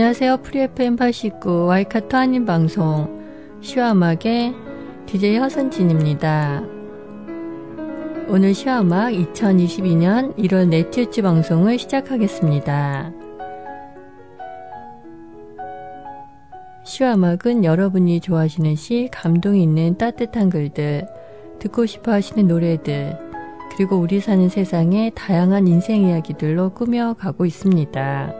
안녕하세요. 프리FM 89 와이카토 한인 방송 시와음악의 DJ 허선진입니다. 오늘 시와음악 2022년 1월 넷째 주 방송을 시작하겠습니다. 시와음악은 여러분이 좋아하시는 시, 감동 있는 따뜻한 글들, 듣고 싶어 하시는 노래들, 그리고 우리 사는 세상의 다양한 인생 이야기들로 꾸며가고 있습니다.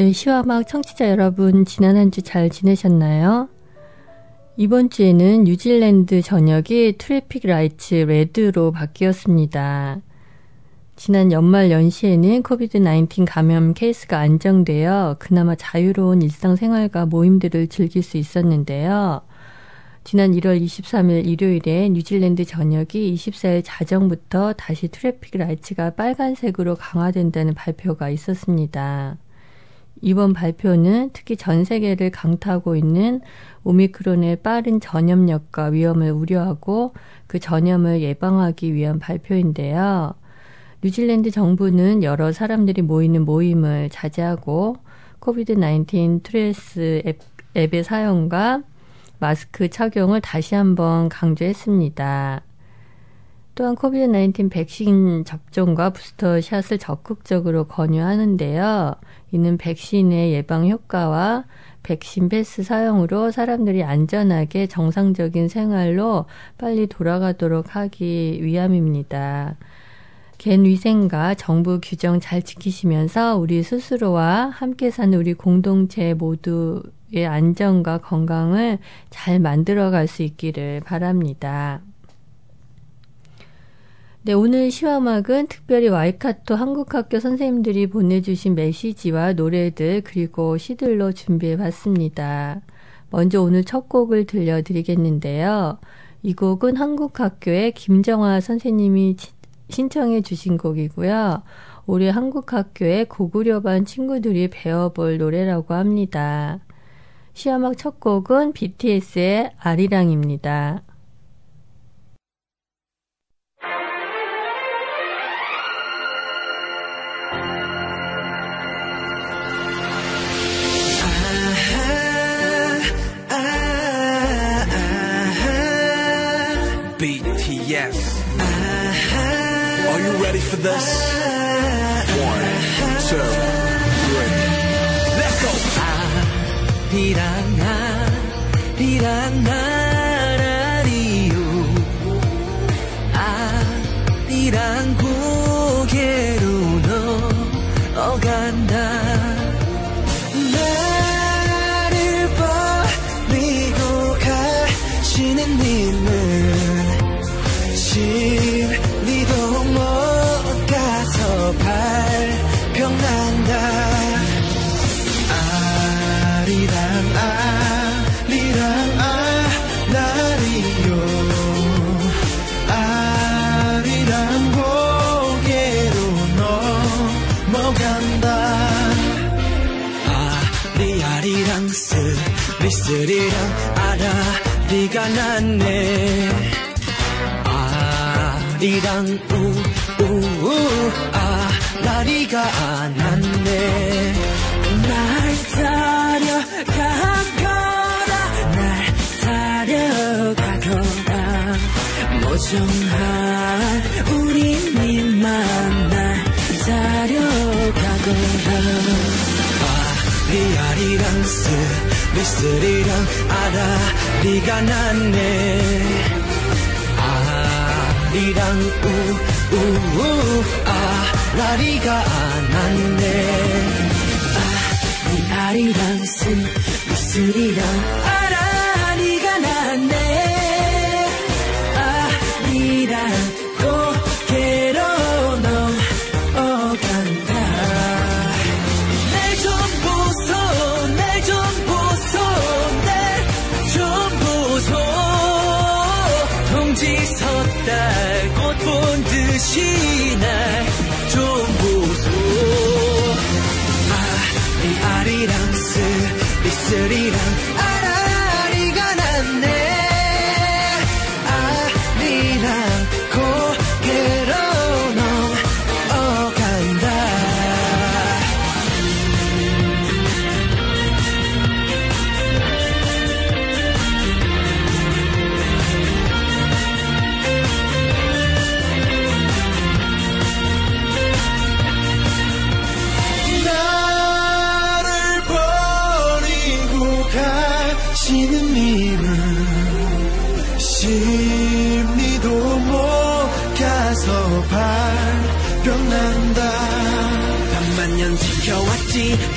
네, 시와 음악 청취자 여러분, 지난 한 주 잘 지내셨나요? 이번 주에는 뉴질랜드 전역이 traffic lights red로 바뀌었습니다. 지난 연말 연시에는 COVID-19 감염 케이스가 안정되어 그나마 자유로운 일상생활과 모임들을 즐길 수 있었는데요. 지난 1월 23일 일요일에 뉴질랜드 전역이 24일 자정부터 다시 traffic lights가 빨간색으로 강화된다는 발표가 있었습니다. 이번 발표는 특히 전 세계를 강타하고 있는 오미크론의 빠른 전염력과 위험을 우려하고 그 전염을 예방하기 위한 발표인데요. 뉴질랜드 정부는 여러 사람들이 모이는 모임을 자제하고 코비드-19 트레스 앱, 앱의 사용과 마스크 착용을 다시 한번 강조했습니다. 또한 코비드-19 백신 접종과 부스터 샷을 적극적으로 권유하는데요. 이는 백신의 예방 효과와 백신 패스 사용으로 사람들이 안전하게 정상적인 생활로 빨리 돌아가도록 하기 위함입니다. 겐 위생과 정부 규정 잘 지키시면서 우리 스스로와 함께 사는 우리 공동체 모두의 안전과 건강을 잘 만들어 갈 수 있기를 바랍니다. 네, 오늘 시화막은 특별히 와이카토 한국학교 선생님들이 보내주신 메시지와 노래들 그리고 시들로 준비해 봤습니다. 먼저 오늘 첫 곡을 들려드리겠는데요. 이 곡은 한국학교의 김정화 선생님이 신청해 주신 곡이고요. 올해 한국학교의 고구려반 친구들이 배워볼 노래라고 합니다. 시화막 첫 곡은 BTS의 아리랑입니다. BTS. Are you ready for this? One, two, three. Let's go. Ah, 아리 있으리라 알아 네가 낫네. 아리랑 우우우 아라리가 안 낫네. 날 따려가거라 날 따려가거라. 모정한 우리 님만 날 따려가거라. 아리아리랑 쓰 리쓰리랑 아라리가 났네. 아리랑 우우우 아라리가 났네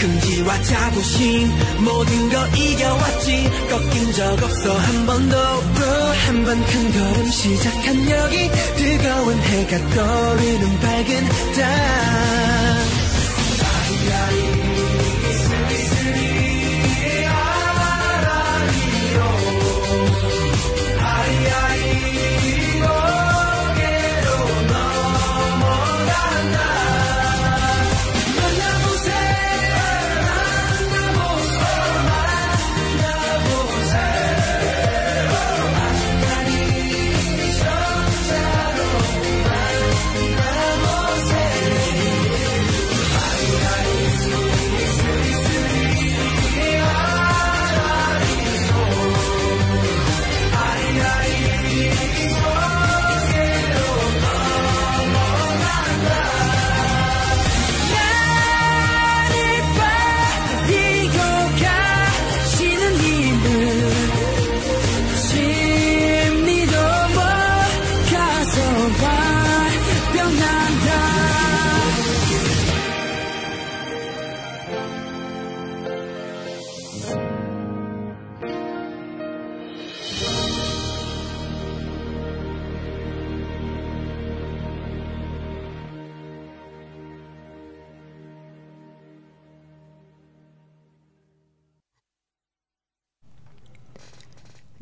금지와 자부심 모든 거 이겨왔지. 꺾인 적 없어. 한 번도 한 번 큰 걸음 시작한 여기 뜨거운 해가 떠오르는 밝은 땅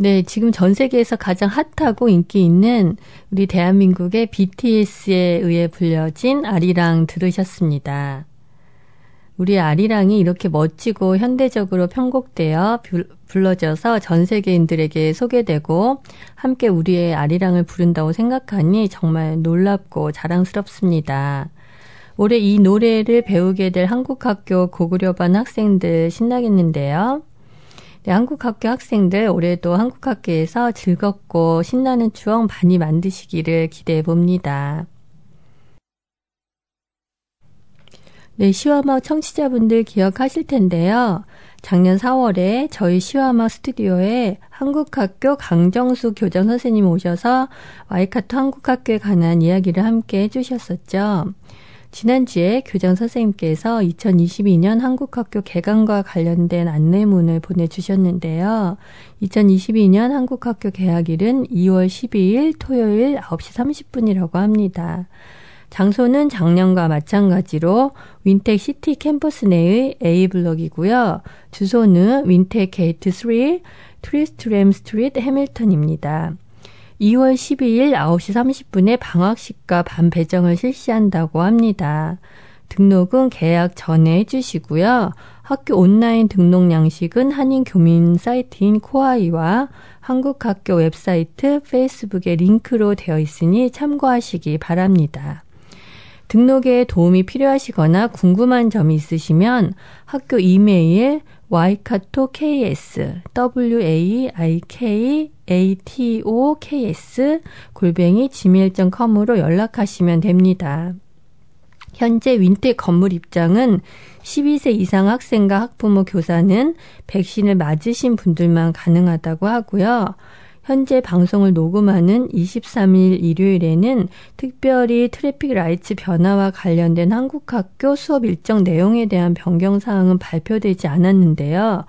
네, 지금 전 세계에서 가장 핫하고 인기 있는 우리 대한민국의 BTS에 의해 불려진 아리랑 들으셨습니다. 우리 아리랑이 이렇게 멋지고 현대적으로 편곡되어 불- 불러져서 전 세계인들에게 소개되고 함께 우리의 아리랑을 부른다고 생각하니 정말 놀랍고 자랑스럽습니다. 올해 이 노래를 배우게 될 한국학교 고구려반 학생들 신나겠는데요. 네, 한국학교 학생들 올해도 한국학교에서 즐겁고 신나는 추억 많이 만드시기를 기대해 봅니다. 네, 시와막 청취자분들 기억하실 텐데요. 작년 4월에 저희 시와막 스튜디오에 한국학교 강정수 교장 선생님 오셔서 와이카토 한국학교에 관한 이야기를 함께 해주셨었죠. 지난주에 교장 선생님께서 2022년 한국학교 개강과 관련된 안내문을 보내주셨는데요. 2022년 한국학교 개학일은 2월 12일 토요일 9시 30분이라고 합니다. 장소는 작년과 마찬가지로 Wintec City Campus 내의 A블럭이고요. 주소는 Wintec Gate 3, Tristram Street 해밀턴입니다. 2월 12일 9시 30분에 개학식과 반 배정을 실시한다고 합니다. 등록은 개학 전에 해주시고요. 학교 온라인 등록 양식은 한인 교민 사이트인 코아이와 한국학교 웹사이트, 페이스북에 링크로 되어 있으니 참고하시기 바랍니다. 등록에 도움이 필요하시거나 궁금한 점이 있으시면 학교 이메일 waikato.ks, w-a-i-k-a-t-o-k-s, 골뱅이 gmail.com으로 연락하시면 됩니다. 현재 Wintec 건물 입장은 12세 이상 학생과 학부모 교사는 백신을 맞으신 분들만 가능하다고 하고요. 현재 방송을 녹음하는 23일 일요일에는 특별히 traffic lights 변화와 관련된 한국 학교 수업 일정 내용에 대한 변경 사항은 발표되지 않았는데요.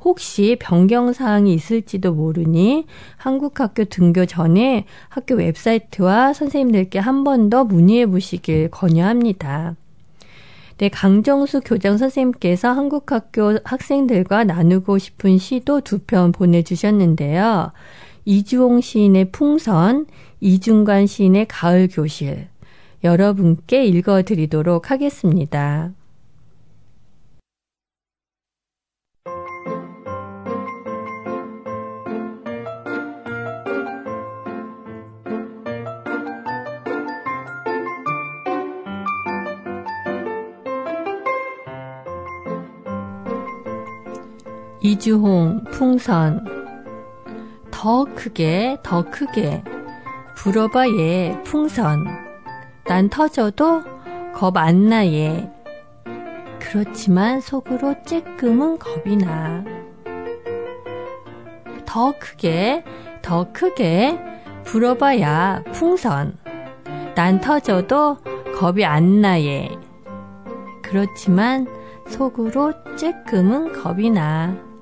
혹시 변경 사항이 있을지도 모르니 한국 학교 등교 전에 학교 웹사이트와 선생님들께 한 번 더 문의해 보시길 권유합니다. 네, 강정수 교장 선생님께서 한국 학교 학생들과 나누고 싶은 시도 두 편 보내주셨는데요. 이주홍 시인의 풍선, 이중관 시인의 가을 교실. 여러분께 읽어 드리도록 하겠습니다. 이주홍, 풍선. 더 크게, 더 크게. 불어봐, 얘, 풍선. 난 터져도 겁 안 나, 얘. 그렇지만 속으로 쬐끔은 겁이 나. 더 크게, 더 크게. 불어봐야, 풍선. 난 터져도 겁이 안 나, 얘. 그렇지만 속으로 쬐끔은 겁이 나.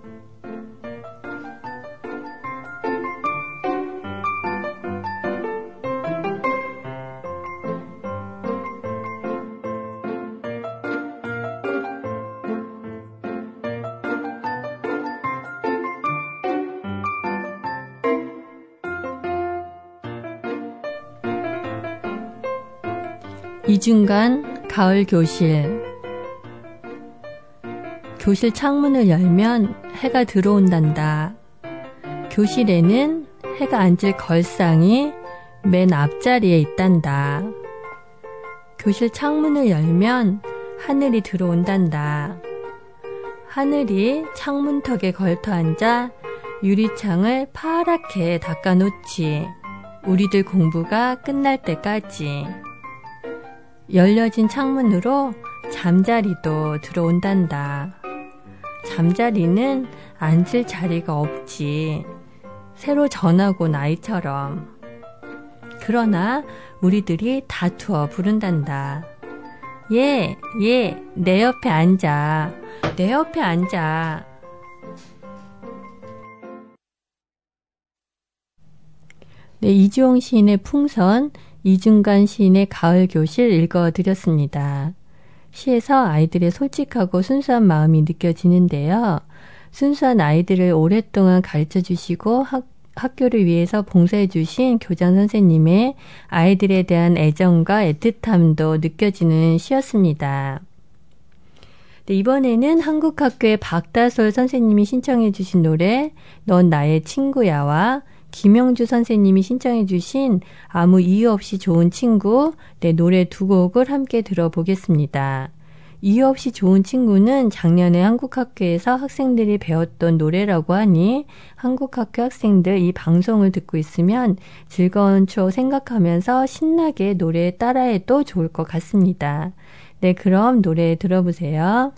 이중간 가을 교실 교실 창문을 열면 해가 들어온단다. 교실에는 해가 앉을 걸상이 맨 앞자리에 있단다. 교실 창문을 열면 하늘이 들어온단다. 하늘이 창문턱에 걸터 앉아 유리창을 파랗게 닦아놓지. 우리들 공부가 끝날 때까지. 열려진 창문으로 잠자리도 들어온단다. 잠자리는 앉을 자리가 없지. 새로 전하고 나이처럼. 그러나 우리들이 다투어 부른단다. 예, 예, 내 옆에 앉아. 내 옆에 앉아. 네, 이주홍 시인의 풍선, 이중간 시인의 가을 교실 읽어드렸습니다. 시에서 아이들의 솔직하고 순수한 마음이 느껴지는데요. 순수한 아이들을 오랫동안 가르쳐 주시고 학, 학교를 위해서 봉사해 주신 교장 선생님의 아이들에 대한 애정과 애틋함도 느껴지는 시였습니다. 네, 이번에는 한국학교의 박다솔 선생님이 신청해 주신 노래 넌 나의 친구야와 김영주 선생님이 신청해 주신 아무 이유 없이 좋은 친구 네, 노래 두 곡을 함께 들어보겠습니다. 이유 없이 좋은 친구는 작년에 한국학교에서 학생들이 배웠던 노래라고 하니 한국학교 학생들 이 방송을 듣고 있으면 즐거운 추억 생각하면서 신나게 노래 따라해도 좋을 것 같습니다. 네, 그럼 노래 들어보세요.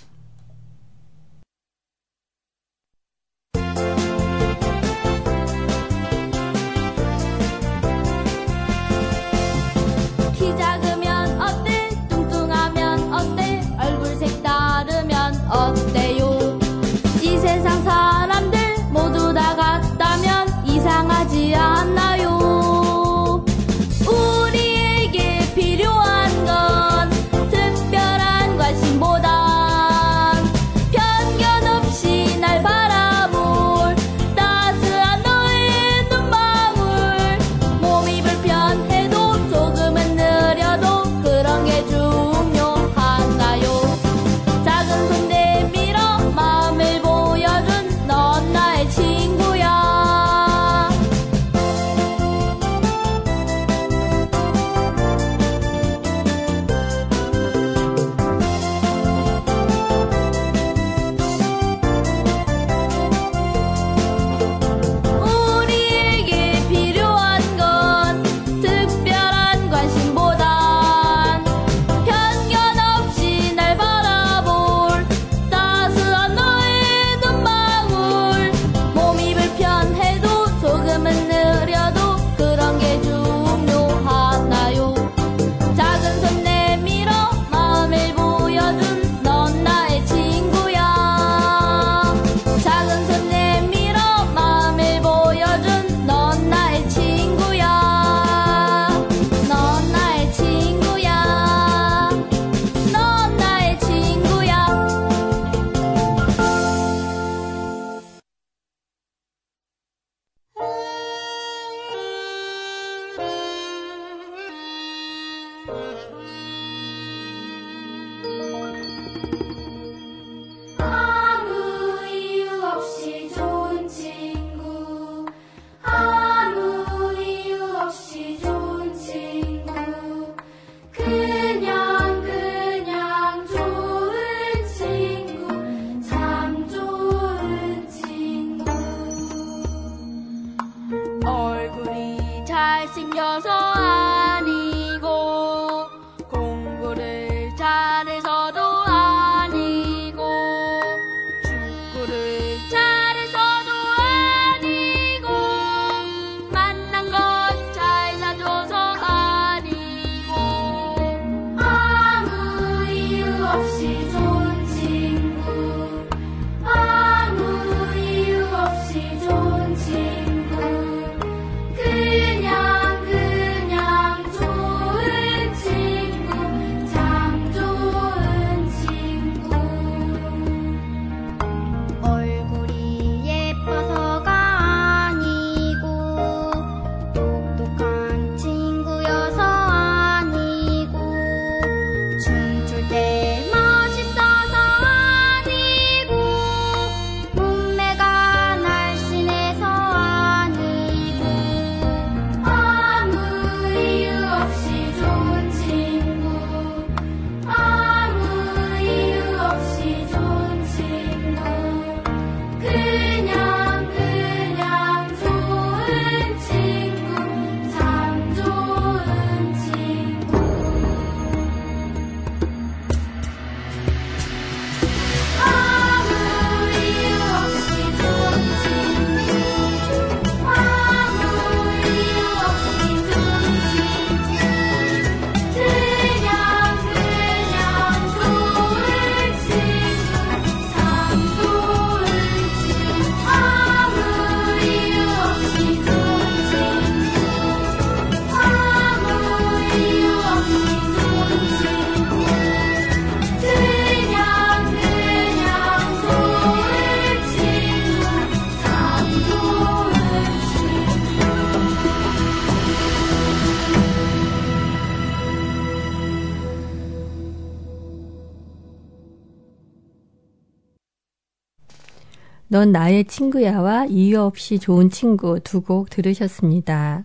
넌 나의 친구야와 이유 없이 좋은 친구 두 곡 들으셨습니다.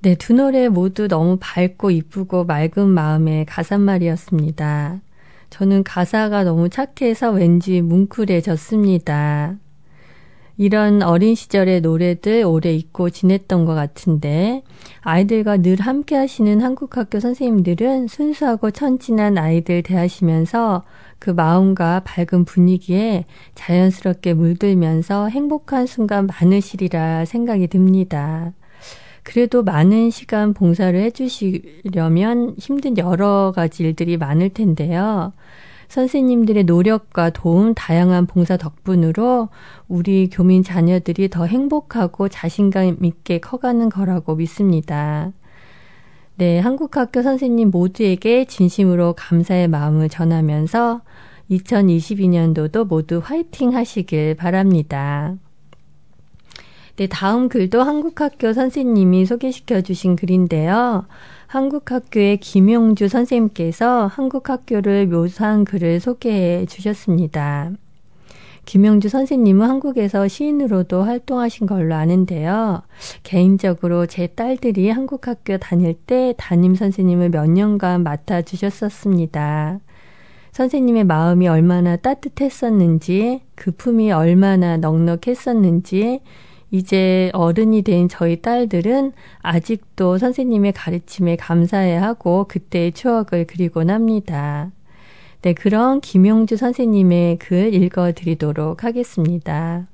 네, 두 노래 모두 너무 밝고 이쁘고 맑은 마음의 가사말이었습니다. 저는 가사가 너무 착해서 왠지 뭉클해졌습니다. 이런 어린 시절의 노래들 오래 잊고 지냈던 것 같은데, 아이들과 늘 함께 하시는 한국 학교 선생님들은 순수하고 천진한 아이들 대하시면서 그 마음과 밝은 분위기에 자연스럽게 물들면서 행복한 순간 많으시리라 생각이 듭니다. 그래도 많은 시간 봉사를 해주시려면 힘든 여러 가지 일들이 많을 텐데요. 선생님들의 노력과 도움, 다양한 봉사 덕분으로 우리 교민 자녀들이 더 행복하고 자신감 있게 커가는 거라고 믿습니다. 네, 한국학교 선생님 모두에게 진심으로 감사의 마음을 전하면서 2022년도도 모두 화이팅 하시길 바랍니다. 네, 다음 글도 한국학교 선생님이 소개시켜 주신 글인데요. 한국학교의 김용주 선생님께서 한국학교를 묘사한 글을 소개해 주셨습니다. 김영주 선생님은 한국에서 시인으로도 활동하신 걸로 아는데요. 개인적으로 제 딸들이 한국 학교 다닐 때 담임 선생님을 몇 년간 맡아주셨었습니다. 선생님의 마음이 얼마나 따뜻했었는지, 그 품이 얼마나 넉넉했었는지, 이제 어른이 된 저희 딸들은 아직도 선생님의 가르침에 감사해야 하고 그때의 추억을 그리곤 합니다. 네, 그런 김용주 선생님의 글 읽어드리도록 하겠습니다.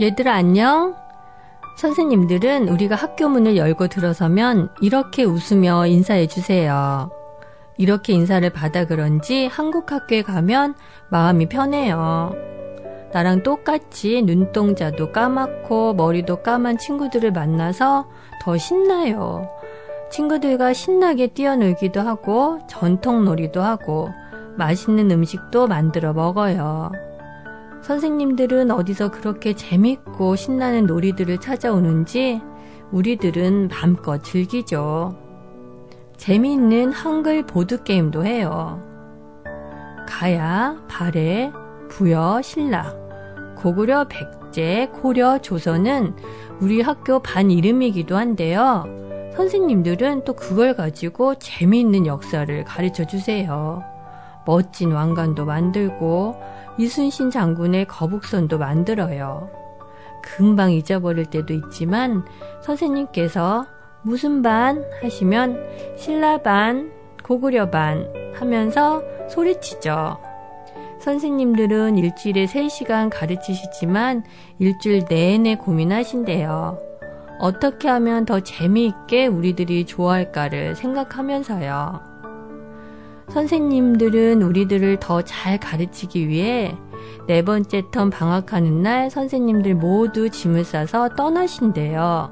얘들아 안녕? 선생님들은 우리가 학교 문을 열고 들어서면 이렇게 웃으며 인사해 주세요. 이렇게 인사를 받아 그런지 한국 학교에 가면 마음이 편해요. 나랑 똑같이 눈동자도 까맣고 머리도 까만 친구들을 만나서 더 신나요. 친구들과 신나게 뛰어놀기도 하고 전통놀이도 하고 맛있는 음식도 만들어 먹어요. 선생님들은 어디서 그렇게 재밌고 신나는 놀이들을 찾아오는지 우리들은 맘껏 즐기죠. 재미있는 한글 보드게임도 해요. 가야, 발해, 부여, 신라, 고구려, 백제, 고려, 조선은 우리 학교 반 이름이기도 한데요. 선생님들은 또 그걸 가지고 재미있는 역사를 가르쳐 주세요. 멋진 왕관도 만들고 이순신 장군의 거북선도 만들어요. 금방 잊어버릴 때도 있지만 선생님께서 무슨 반 하시면 신라반, 고구려반 하면서 소리치죠. 선생님들은 일주일에 3시간 가르치시지만 일주일 내내 고민하신대요. 어떻게 하면 더 재미있게 우리들이 좋아할까를 생각하면서요. 선생님들은 우리들을 더 잘 가르치기 위해 네 번째 턴 방학하는 날 선생님들 모두 짐을 싸서 떠나신대요.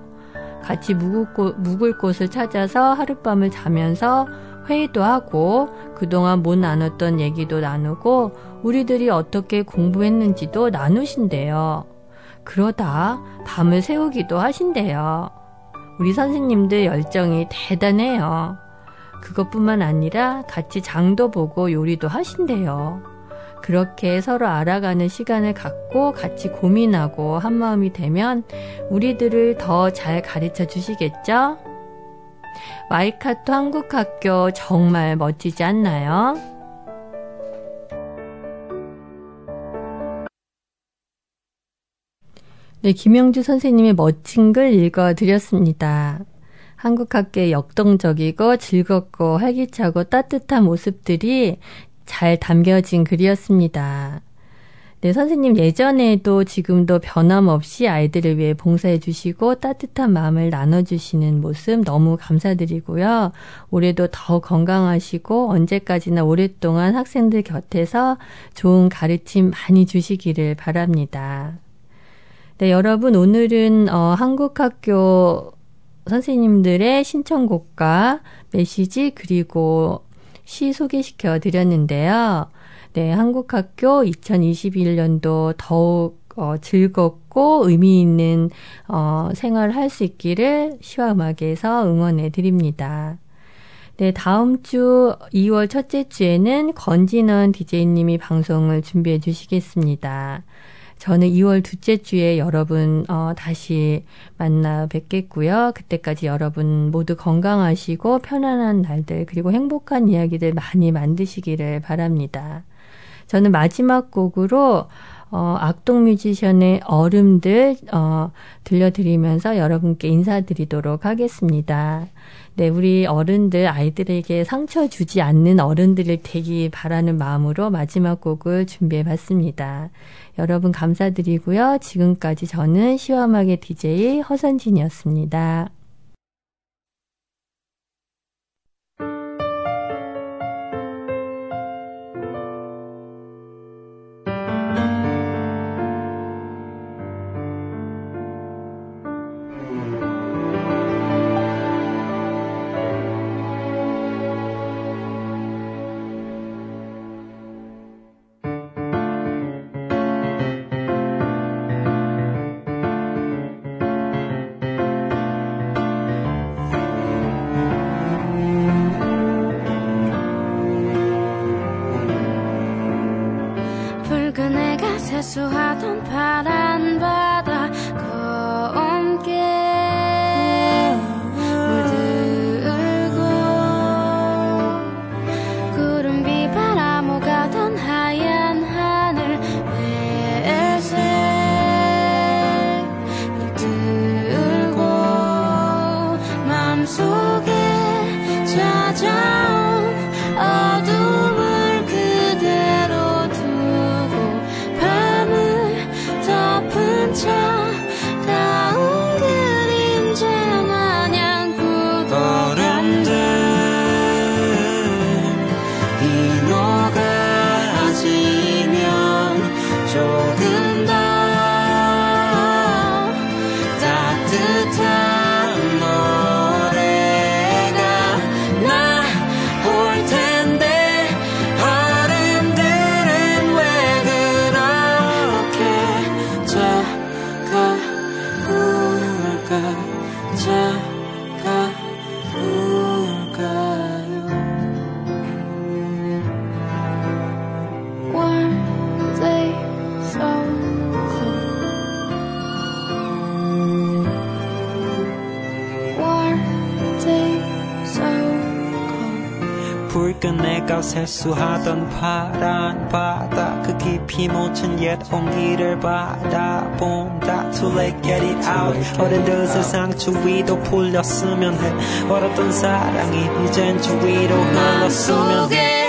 같이 묵을, 곳, 묵을 곳을 찾아서 하룻밤을 자면서 회의도 하고 그동안 못 나눴던 얘기도 나누고 우리들이 어떻게 공부했는지도 나누신대요. 그러다 밤을 새우기도 하신대요. 우리 선생님들 열정이 대단해요. 그것뿐만 아니라 같이 장도 보고 요리도 하신대요. 그렇게 서로 알아가는 시간을 갖고 같이 고민하고 한 마음이 되면 우리들을 더 잘 가르쳐 주시겠죠? 와이카토 한국학교 정말 멋지지 않나요? 네, 김영주 선생님의 멋진 글 읽어드렸습니다. 한국학교의 역동적이고 즐겁고 활기차고 따뜻한 모습들이 잘 담겨진 글이었습니다. 네, 선생님 예전에도 지금도 변함없이 아이들을 위해 봉사해 주시고 따뜻한 마음을 나눠 주시는 모습 너무 감사드리고요. 올해도 더 건강하시고 언제까지나 오랫동안 학생들 곁에서 좋은 가르침 많이 주시기를 바랍니다. 네, 여러분 오늘은 어, 한국학교 선생님들의 신청곡과 메시지 그리고 시 소개시켜 드렸는데요. 네, 한국학교 2021년도 더욱 어, 즐겁고 의미 있는 어, 생활을 할 수 있기를 시와 음악에서 응원해 드립니다. 네, 다음 주 2월 첫째 주에는 건진원 DJ님이 방송을 준비해 주시겠습니다. 저는 2월 둘째 주에 여러분 어, 다시 만나 뵙겠고요. 그때까지 여러분 모두 건강하시고 편안한 날들 그리고 행복한 이야기들 많이 만드시기를 바랍니다. 저는 마지막 곡으로 어, 악동 뮤지션의 얼음들 어, 들려드리면서 여러분께 인사드리도록 하겠습니다. 네, 우리 어른들 아이들에게 상처 주지 않는 어른들을 되기 바라는 마음으로 마지막 곡을 준비해 봤습니다. 여러분 감사드리고요. 지금까지 저는 시와막의 DJ 허선진이었습니다. 세수하던 파란 바다 그 깊이 묻힌 옛 온기를 바라본다. Too late get it out. 어른들 세상 주위도 풀렸으면 해. 얼었던 사랑이 이젠 주위로 흘렀으면 해